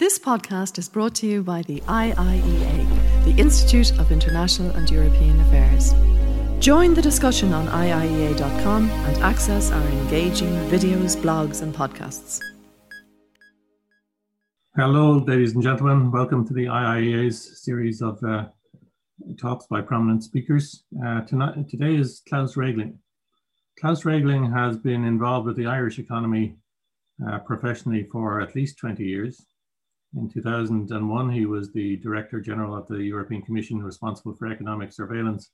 This podcast is brought to you by the IIEA, the Institute of International and European Affairs. Join the discussion on IIEA.com and access our engaging videos, blogs, and podcasts. Hello, ladies and gentlemen. Welcome to the IIEA's series of uh, talks by prominent speakers. Uh, tonight, today is Klaus Regling. Klaus Regling has been involved with the Irish economy uh, professionally for at least 20 years. In 2001, he was the Director General of the European Commission responsible for economic surveillance.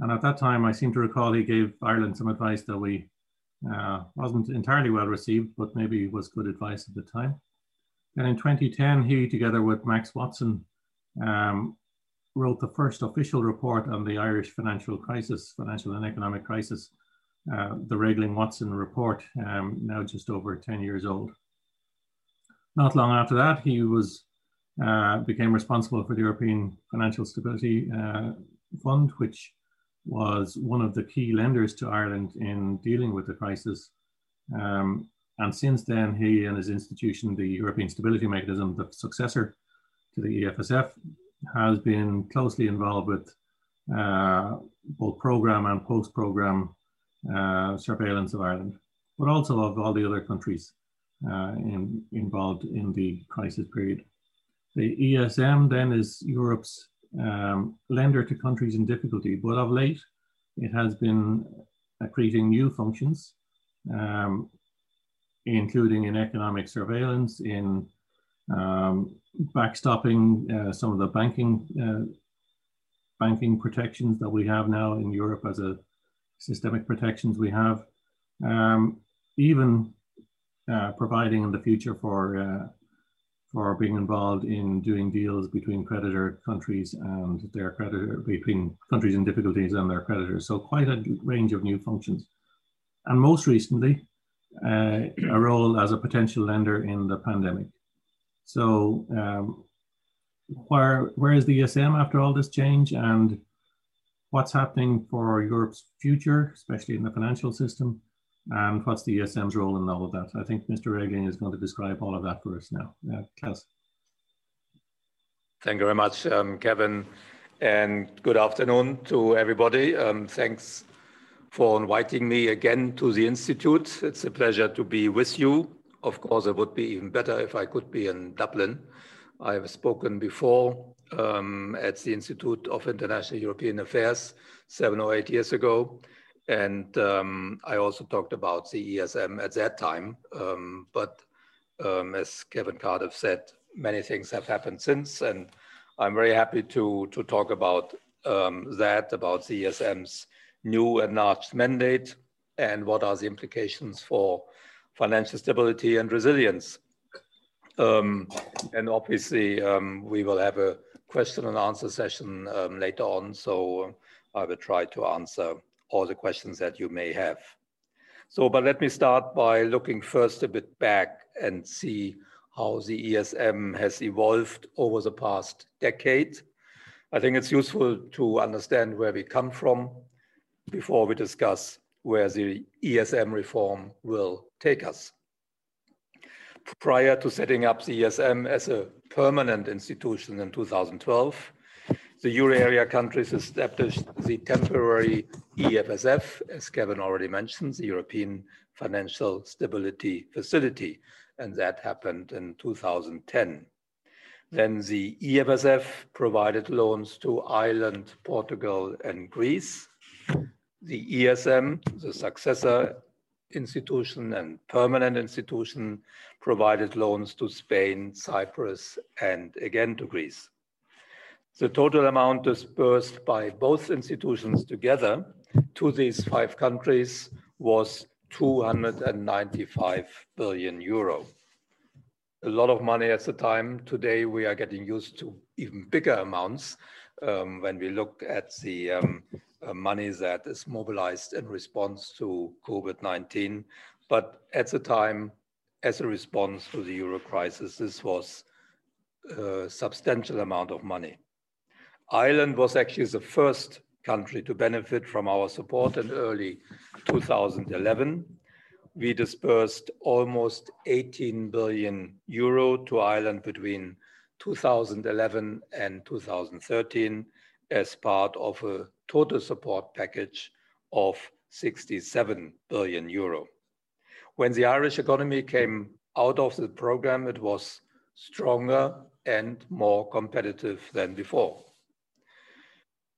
And at that time, I seem to recall he gave Ireland some advice that we uh, wasn't entirely well received, but maybe was good advice at the time. And in 2010, he, together with Max Watson, um, wrote the first official report on the Irish financial crisis, financial and economic crisis, uh, the Regling Watson report, um, now just over 10 years old. Not long after that, he was uh, became responsible for the European Financial Stability uh, Fund, which was one of the key lenders to Ireland in dealing with the crisis. Um, and since then, he and his institution, the European Stability Mechanism, the successor to the EFSF, has been closely involved with uh, both program and post program uh, surveillance of Ireland, but also of all the other countries uh, in, involved in the crisis period. The ESM then is Europe's um, lender to countries in difficulty, but of late it has been creating new functions, um, including in economic surveillance, in um, backstopping uh, some of the banking uh, banking protections that we have now in Europe as a systemic protections we have, um, even uh, providing in the future for uh, for being involved in doing deals between creditor countries and their creditor between countries in difficulties and their creditors. So quite a range of new functions, and most recently, uh, a role as a potential lender in the pandemic. So um, where where is the ESM after all this change and what's happening for Europe's future, especially in the financial system, and what's the ESM's role in all of that? I think Mr. Regling is going to describe all of that for us now. Uh, Klaus. Thank you very much, um, Kevin, and good afternoon to everybody. Um, thanks for inviting me again to the Institute. It's a pleasure to be with you. Of course, it would be even better if I could be in Dublin. I have spoken before um, at the Institute of International European Affairs seven or eight years ago. And um, I also talked about the ESM at that time. Um, but um, as Kevin Cardiff said, many things have happened since. And I'm very happy to, to talk about um, that, about the ESM's new enlarged mandate and what are the implications for financial stability and resilience. Um, and obviously, um, we will have a question and answer session later on. So I will try to answer all the questions that you may have. So, but let me start by looking first a bit back and see how the ESM has evolved over the past decade. I think it's useful to understand where we come from before we discuss where the ESM reform will take us. Prior to setting up the ESM as a permanent institution in 2012, the euro area countries established the temporary EFSF, as Kevin already mentioned, the European Financial Stability Facility, and that happened in 2010. Then the EFSF provided loans to Ireland, Portugal, and Greece. The ESM, the successor institution and permanent institution, provided loans to Spain, Cyprus, and again to Greece. The total amount disbursed by both institutions together to these five countries was 295 billion euro. A lot of money at the time. Today, we are getting used to even bigger amounts um, when we look at the um, uh, money that is mobilized in response to COVID-19. But at the time, as a response to the euro crisis, this was a substantial amount of money. Ireland was actually the first country to benefit from our support in early 2011, we disbursed almost 18 billion euro to Ireland between 2011 and 2013 as part of a total support package of 67 billion euro. When the Irish economy came out of the program, it was stronger and more competitive than before.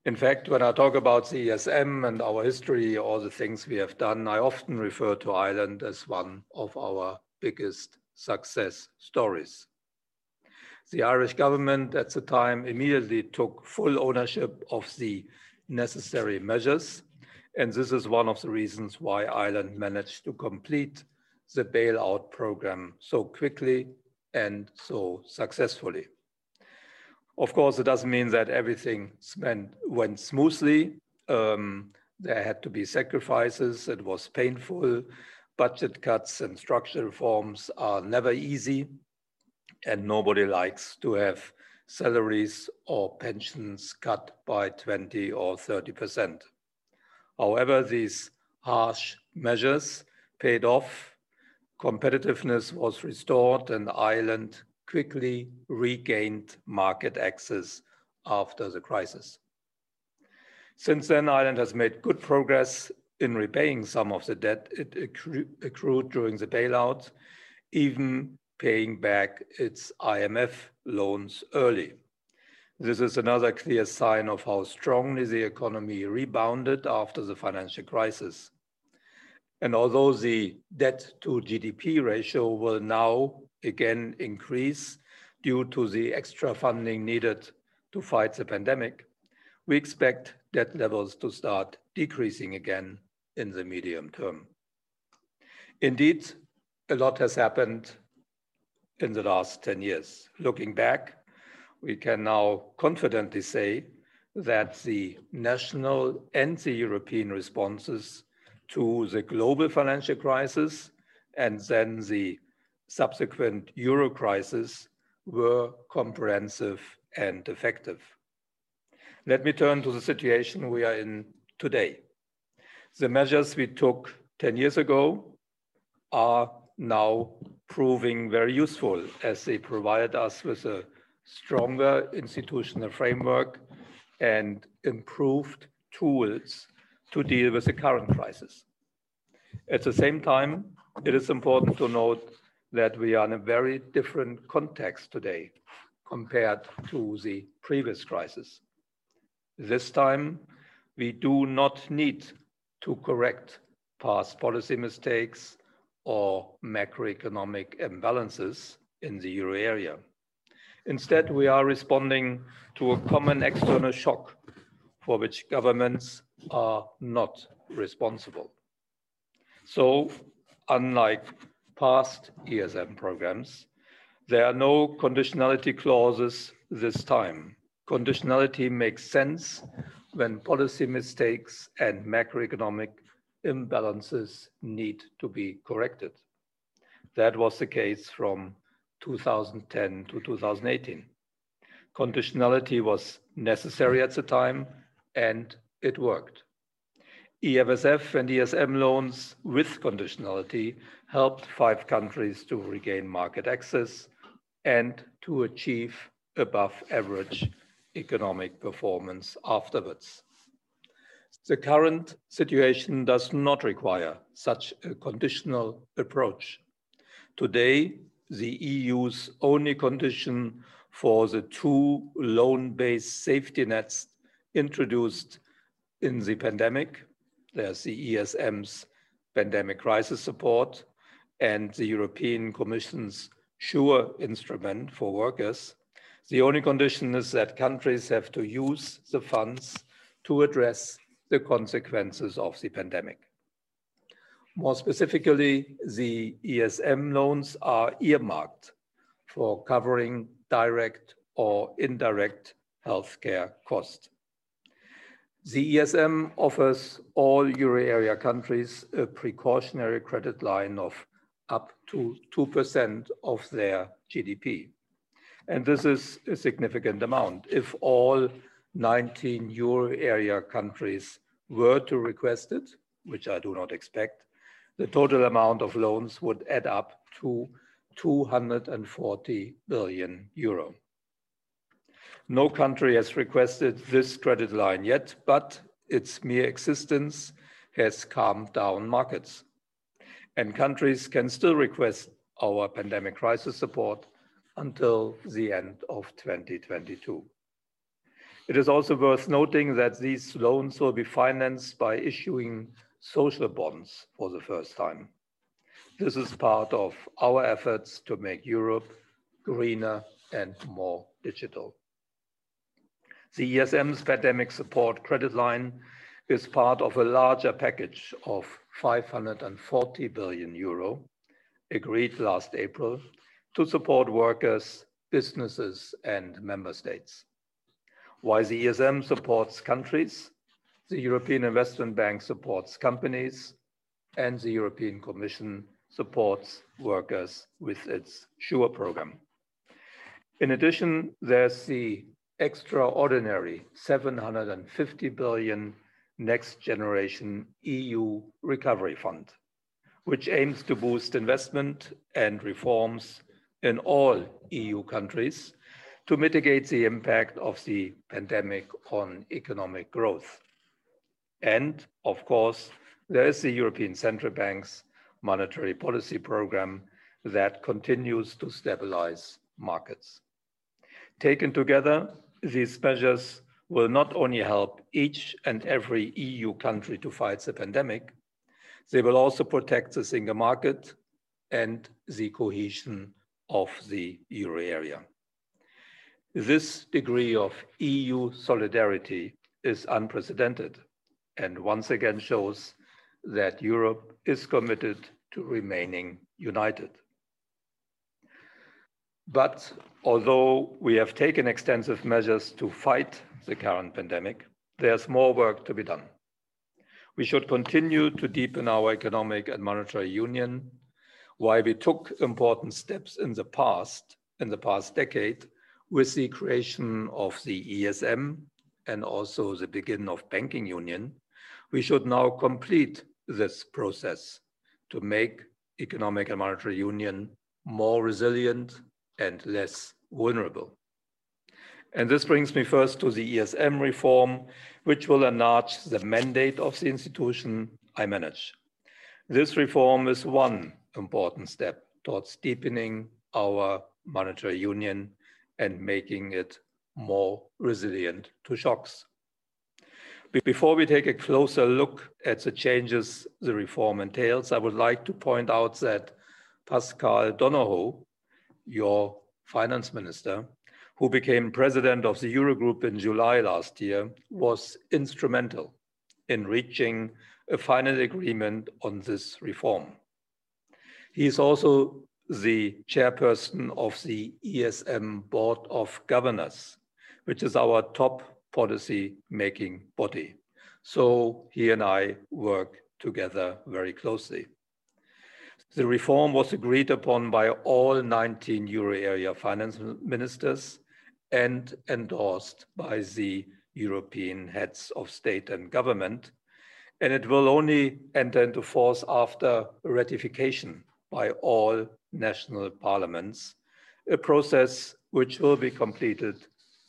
In fact, when I talk about ESM and our history, all the things we have done, I often refer to Ireland as one of our biggest success stories. The Irish government at the time immediately took full ownership of the necessary measures. And this is one of the reasons why Ireland managed to complete the bailout program so quickly and so successfully. Of course, it doesn't mean that everything went, went smoothly. Um, there had to be sacrifices. It was painful. Budget cuts and structural reforms are never easy, and nobody likes to have salaries or pensions cut by 20 or 30 percent. However, these harsh measures paid off. Competitiveness was restored, and Ireland quickly regained market access after the crisis. Since then, Ireland has made good progress in repaying some of the debt it accrued during the bailout, even paying back its IMF loans early. This is another clear sign of how strongly the economy rebounded after the financial crisis. And although the debt to GDP ratio will now again increase due to the extra funding needed to fight the pandemic, we expect debt levels to start decreasing again in the medium term. Indeed, a lot has happened in the last 10 years. Looking back, we can now confidently say that the national and the European responses to the global financial crisis and then the subsequent euro crisis were comprehensive and effective. Let me turn to the situation we are in today. The measures we took 10 years ago are now proving very useful as they provide us with a stronger institutional framework and improved tools to deal with the current crisis. At the same time, it is important to note that we are in a very different context today compared to the previous crisis. This time, we do not need to correct past policy mistakes or macroeconomic imbalances in the euro area. Instead, we are responding to a common external shock for which governments are not responsible. So, unlike past ESM programs, there are no conditionality clauses this time. Conditionality makes sense when policy mistakes and macroeconomic imbalances need to be corrected. That was the case from 2010 to 2018. Conditionality was necessary at the time and it worked. EFSF and ESM loans with conditionality helped five countries to regain market access and to achieve above average economic performance afterwards. The current situation does not require such a conditional approach. Today, the EU's only condition for the two loan based safety nets introduced in the pandemic there's the ESM's pandemic crisis support and the European Commission's SURE instrument for workers. The only condition is that countries have to use the funds to address the consequences of the pandemic. More specifically, the ESM loans are earmarked for covering direct or indirect healthcare costs. The ESM offers all euro area countries a precautionary credit line of up to 2% of their GDP. And this is a significant amount. If all 19 euro area countries were to request it, which I do not expect, the total amount of loans would add up to 240 billion euro. No country has requested this credit line yet, but its mere existence has calmed down markets. And countries can still request our pandemic crisis support until the end of 2022. It is also worth noting that these loans will be financed by issuing social bonds for the first time. This is part of our efforts to make Europe greener and more digital. The ESM's pandemic support credit line is part of a larger package of 540 billion euro agreed last April to support workers, businesses, and member states. While the ESM supports countries, the European Investment Bank supports companies, and the European Commission supports workers with its SURE program. In addition, there's the extraordinary 750 billion Next Generation EU Recovery Fund, which aims to boost investment and reforms in all EU countries to mitigate the impact of the pandemic on economic growth. And of course, there is the European Central Bank's monetary policy program that continues to stabilize markets. Taken together, these measures will not only help each and every EU country to fight the pandemic, they will also protect the single market and the cohesion of the euro area. This degree of EU solidarity is unprecedented and once again shows that Europe is committed to remaining united. But although we have taken extensive measures to fight the current pandemic, there's more work to be done. We should continue to deepen our economic and monetary union while we took important steps in the past, in the past decade, with the creation of the ESM and also the beginning of banking union, we should now complete this process to make economic and monetary union more resilient and less vulnerable. And this brings me first to the ESM reform, which will enlarge the mandate of the institution I manage. This reform is one important step towards deepening our monetary union and making it more resilient to shocks. Before we take a closer look at the changes the reform entails, I would like to point out that Paschal Donohoe, your finance minister, who became president of the Eurogroup in July last year, was instrumental in reaching a final agreement on this reform. He is also the chairperson of the ESM Board of Governors, which is our top policy making body. So he and I work together very closely. The reform was agreed upon by all 19 euro area finance ministers and endorsed by the European heads of state and government. And it will only enter into force after ratification by all national parliaments, a process which will be completed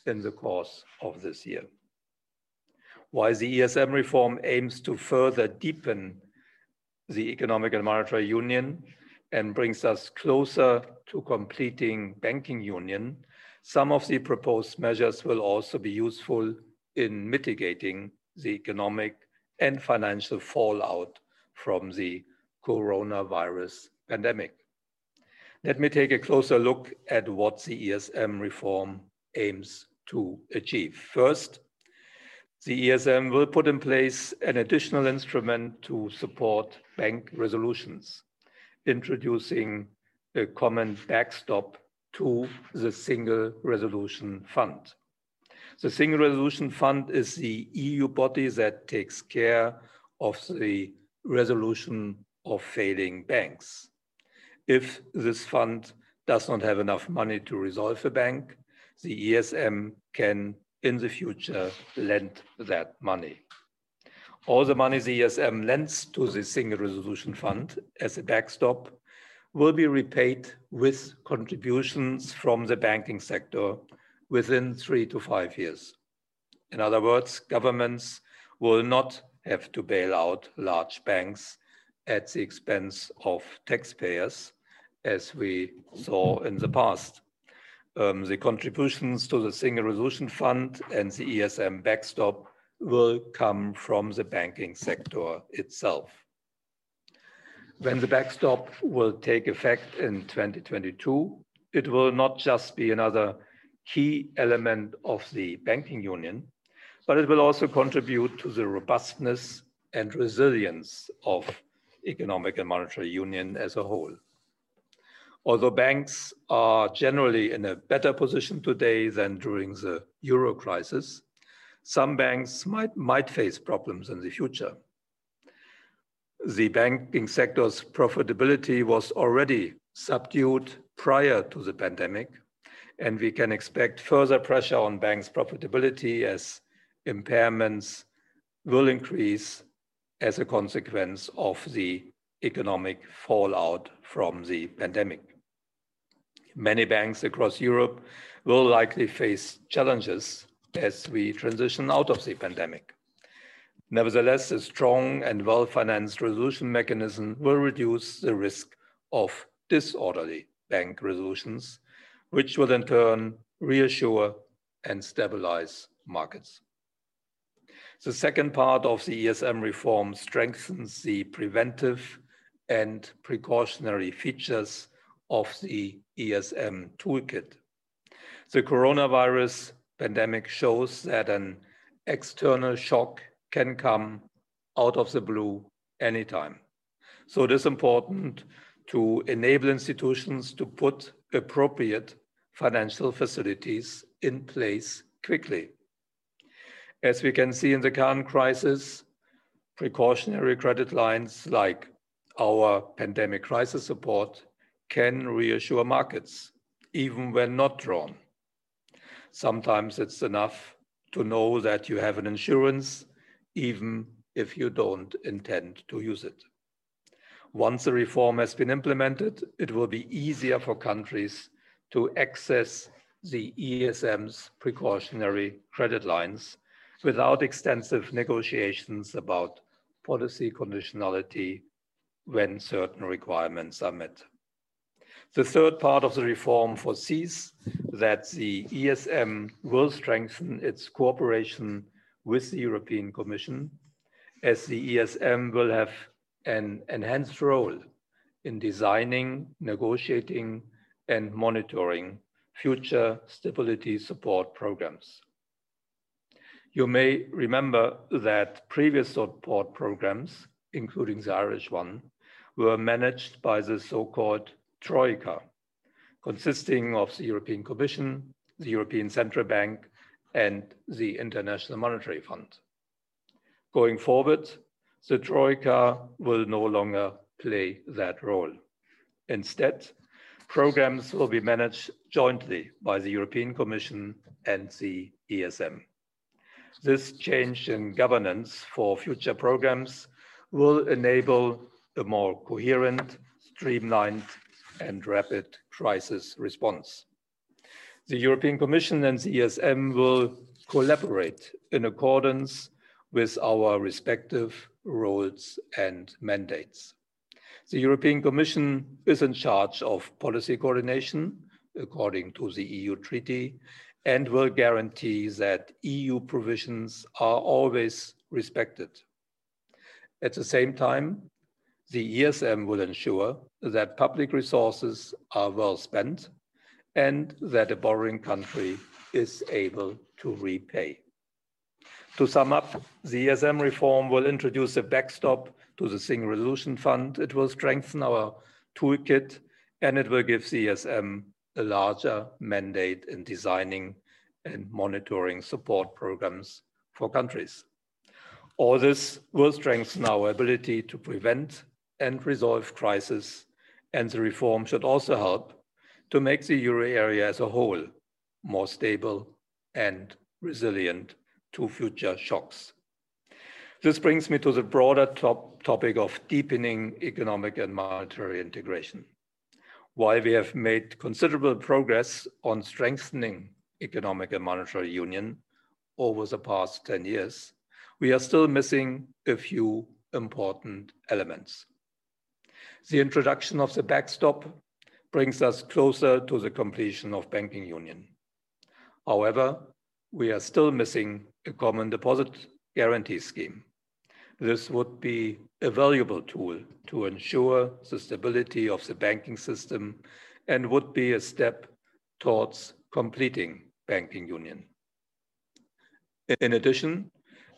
in the course of this year. While the ESM reform aims to further deepen the economic and monetary union and brings us closer to completing banking union, some of the proposed measures will also be useful in mitigating the economic and financial fallout from the coronavirus pandemic. Let me take a closer look at what the ESM reform aims to achieve. First, the ESM will put in place an additional instrument to support bank resolutions, introducing a common backstop to the Single Resolution Fund. The Single Resolution Fund is the EU body that takes care of the resolution of failing banks if this fund does not have enough money to resolve a bank, the ESM can in the future lend that money. All the money the ESM lends to the Single Resolution Fund as a backstop will be repaid with contributions from the banking sector within three to five years. In other words, governments will not have to bail out large banks at the expense of taxpayers, as we saw in the past. Um, the contributions to the Single Resolution Fund and the ESM backstop will come from the banking sector itself. When the backstop will take effect in 2022, it will not just be another key element of the banking union, but it will also contribute to the robustness and resilience of economic and monetary union as a whole. Although banks are generally in a better position today than during the euro crisis, some banks might, might face problems in the future. The banking sector's profitability was already subdued prior to the pandemic, and we can expect further pressure on banks' profitability as impairments will increase as a consequence of the economic fallout from the pandemic. Many banks across Europe will likely face challenges as we transition out of the pandemic. Nevertheless, a strong and well financed resolution mechanism will reduce the risk of disorderly bank resolutions, which will in turn reassure and stabilize markets. The second part of the ESM reform strengthens the preventive and precautionary features of the ESM toolkit. The coronavirus pandemic shows that an external shock can come out of the blue anytime. So it is important to enable institutions to put appropriate financial facilities in place quickly. As we can see in the current crisis, precautionary credit lines like our pandemic crisis support can reassure markets, even when not drawn. Sometimes it's enough to know that you have an insurance, even if you don't intend to use it. Once the reform has been implemented, it will be easier for countries to access the ESM's precautionary credit lines without extensive negotiations about policy conditionality when certain requirements are met. The third part of the reform foresees that the ESM will strengthen its cooperation with the European Commission as the ESM will have an enhanced role in designing, negotiating, and monitoring future stability support programs. You may remember that previous support programs, including the Irish one, were managed by the so-called Troika, consisting of the European Commission, the European Central Bank, and the International Monetary Fund. Going forward, the Troika will no longer play that role. Instead, programs will be managed jointly by the European Commission and the ESM. This change in governance for future programs will enable a more coherent, streamlined, and rapid crisis response. The European Commission and the ESM will collaborate in accordance with our respective roles and mandates. The European Commission is in charge of policy coordination according to the EU Treaty and will guarantee that EU provisions are always respected. At the same time, the ESM will ensure that public resources are well spent and that a borrowing country is able to repay. To sum up, the ESM reform will introduce a backstop to the Single Resolution Fund. It will strengthen our toolkit and it will give the ESM a larger mandate in designing and monitoring support programs for countries. All this will strengthen our ability to prevent and resolve crises, and the reform should also help to make the euro area as a whole more stable and resilient to future shocks. This brings me to the broader top topic of deepening economic and monetary integration. While we have made considerable progress on strengthening economic and monetary union over the past 10 years, we are still missing a few important elements. The introduction of the backstop brings us closer to the completion of banking union. However, we are still missing a common deposit guarantee scheme. This would be a valuable tool to ensure the stability of the banking system and would be a step towards completing banking union. In addition,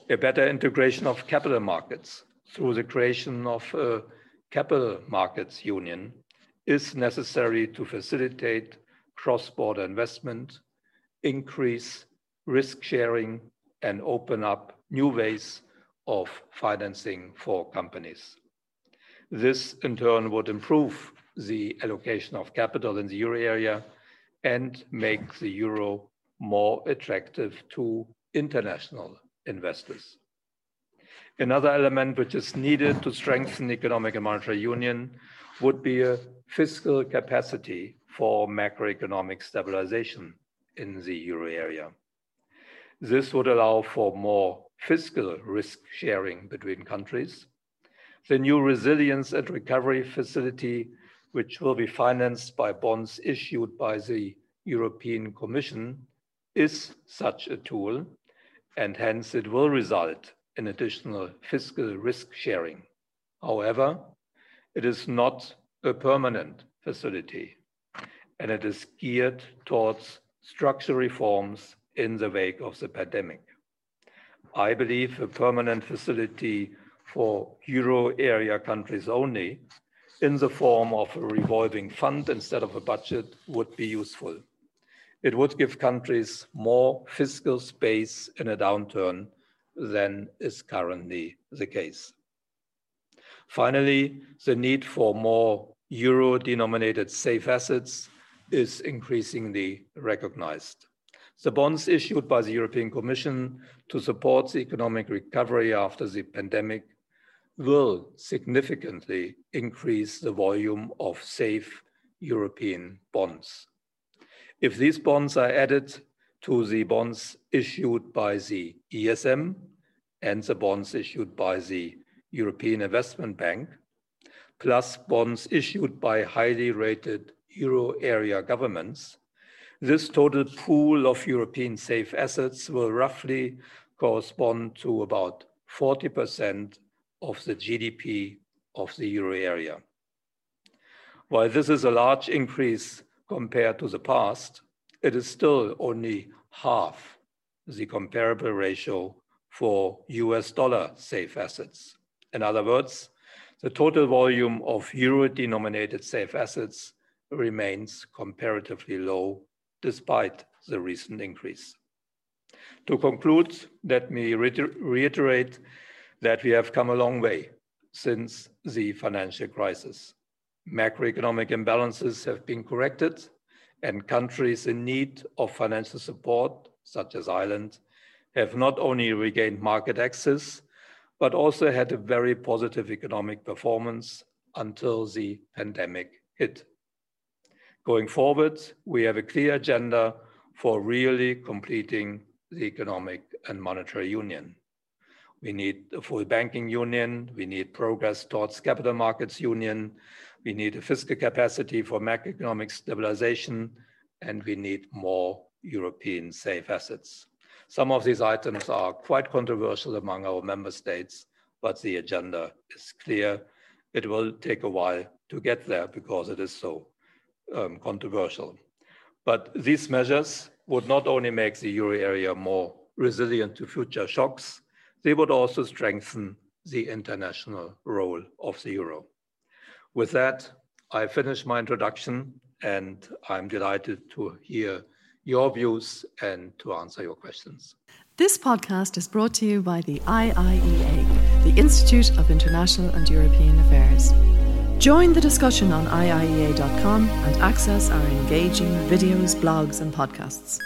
a better integration of capital markets through the creation of a capital markets union is necessary to facilitate cross-border investment, increase risk sharing, and open up new ways of financing for companies. This, in turn, would improve the allocation of capital in the euro area and make the euro more attractive to international investors. Another element which is needed to strengthen economic and monetary union would be a fiscal capacity for macroeconomic stabilization in the euro area. This would allow for more fiscal risk sharing between countries. The new resilience and recovery facility, which will be financed by bonds issued by the European Commission, is such a tool and hence it will result in additional fiscal risk sharing. However, it is not a permanent facility and it is geared towards structural reforms in the wake of the pandemic. I believe a permanent facility for euro area countries only in the form of a revolving fund instead of a budget would be useful. It would give countries more fiscal space in a downturn than is currently the case. Finally, the need for more euro denominated safe assets is increasingly recognized. The bonds issued by the European Commission to support the economic recovery after the pandemic will significantly increase the volume of safe European bonds. If these bonds are added to the bonds issued by the ESM and the bonds issued by the European Investment Bank, plus bonds issued by highly rated euro area governments, this total pool of European safe assets will roughly correspond to about 40% of the GDP of the euro area. While this is a large increase compared to the past, it is still only half the comparable ratio for US dollar safe assets. In other words, the total volume of euro denominated safe assets remains comparatively low despite the recent increase. To conclude, let me reiterate that we have come a long way since the financial crisis macroeconomic imbalances have been corrected, and countries in need of financial support, such as Ireland, have not only regained market access, but also had a very positive economic performance until the pandemic hit. Going forward, we have a clear agenda for really completing the economic and monetary union. We need a full banking union. We need progress towards capital markets union. We need a fiscal capacity for macroeconomic stabilization, and we need more European safe assets. Some of these items are quite controversial among our member states, but the agenda is clear. It will take a while to get there because it is so um, controversial. But these measures would not only make the euro area more resilient to future shocks, they would also strengthen the international role of the euro. With that, I finish my introduction and I'm delighted to hear your views and to answer your questions. This podcast is brought to you by the IIEA, the Institute of International and European Affairs. Join the discussion on IIEA.com and access our engaging videos, blogs, and podcasts.